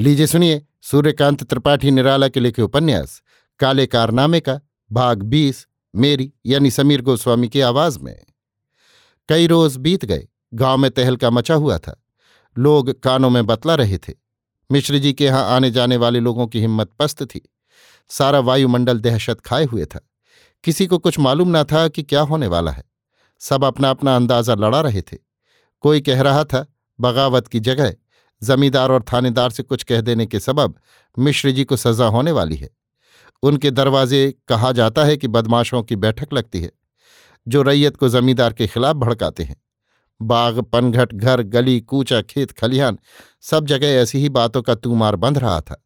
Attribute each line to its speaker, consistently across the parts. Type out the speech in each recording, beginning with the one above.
Speaker 1: लीजिए सुनिए सूर्यकांत त्रिपाठी निराला के लिखे उपन्यास, काले कारनामे का भाग बीस, मेरी यानी समीर गोस्वामी की आवाज़ में। कई रोज बीत गए, गाँव में तहलका मचा हुआ था। लोग कानों में बतला रहे थे। मिश्र जी के यहाँ आने जाने वाले लोगों की हिम्मत पस्त थी। सारा वायुमंडल दहशत खाए हुए था। किसी को कुछ मालूम न था कि क्या होने वाला है। सब अपना अपना अंदाज़ा लड़ा रहे थे। कोई कह रहा था, बगावत की जगह जमींदार और थानेदार से कुछ कह देने के सबब मिश्र जी को सजा होने वाली है। उनके दरवाजे कहा जाता है कि बदमाशों की बैठक लगती है, जो रैयत को जमींदार के खिलाफ भड़काते हैं। बाग, पनघट, घर, गली, कूचा, खेत, खलिहान, सब जगह ऐसी ही बातों का तूमार बंध रहा था।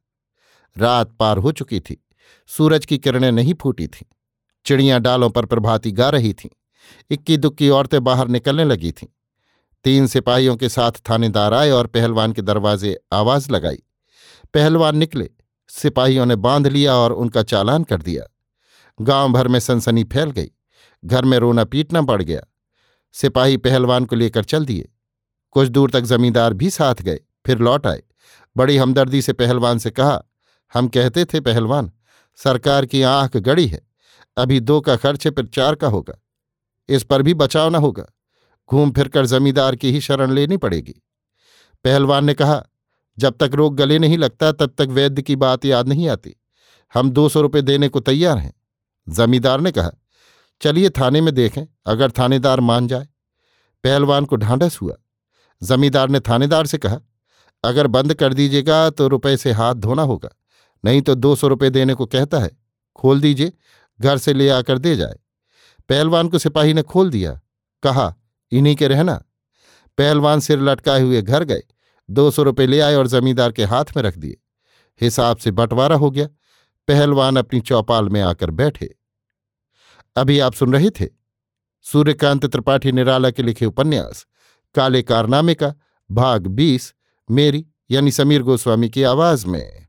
Speaker 1: रात पार हो चुकी थी, सूरज की किरणें नहीं फूटी थीं, चिड़ियाँ डालों पर प्रभाती गा रही थीं, इक्की दुक्की औरतें बाहर निकलने लगी थीं। तीन सिपाहियों के साथ थानेदार आए और पहलवान के दरवाजे आवाज़ लगाई। पहलवान निकले। सिपाहियों ने बाँध लिया और उनका चालान कर दिया। गाँव भर में सनसनी फैल गई। घर में रोना पीटना पड़ गया। सिपाही पहलवान को लेकर चल दिए। कुछ दूर तक जमींदार भी साथ गए। फिर लौट आए। बड़ी हमदर्दी से पहलवान से कहा, हम कहते थे, पहलवान, सरकार की आँख गड़ी है। अभी दो का खर्च है, फिर चार का होगा। इस पर भी बचाव न होगा। घूम फिरकर जमींदार की ही शरण लेनी पड़ेगी। पहलवान ने कहा, जब तक रोग गले नहीं लगता, तब तक वैद्य की बात याद नहीं आती। हम दो सौ रुपये देने को तैयार हैं। जमींदार ने कहा, चलिए थाने में देखें, अगर थानेदार मान जाए। पहलवान को ढांढस हुआ। जमींदार ने थानेदार से कहा, अगर बंद कर दीजिएगा तो रुपए से हाथ धोना होगा, नहीं तो दो सौ रुपये देने को कहता है, खोल दीजिए, घर से ले आकर दे जाए। पहलवान को सिपाही ने खोल दिया, कहा इन्हीं के रहना। पहलवान सिर लटकाए हुए घर गए, दो सौ रुपये ले आए और जमींदार के हाथ में रख दिए। हिसाब से बंटवारा हो गया। पहलवान अपनी चौपाल में आकर बैठे। अभी आप सुन रहे थे सूर्यकांत त्रिपाठी निराला के लिखे उपन्यास, काले कारनामे का, भाग बीस, मेरी यानी समीर गोस्वामी की आवाज़ में।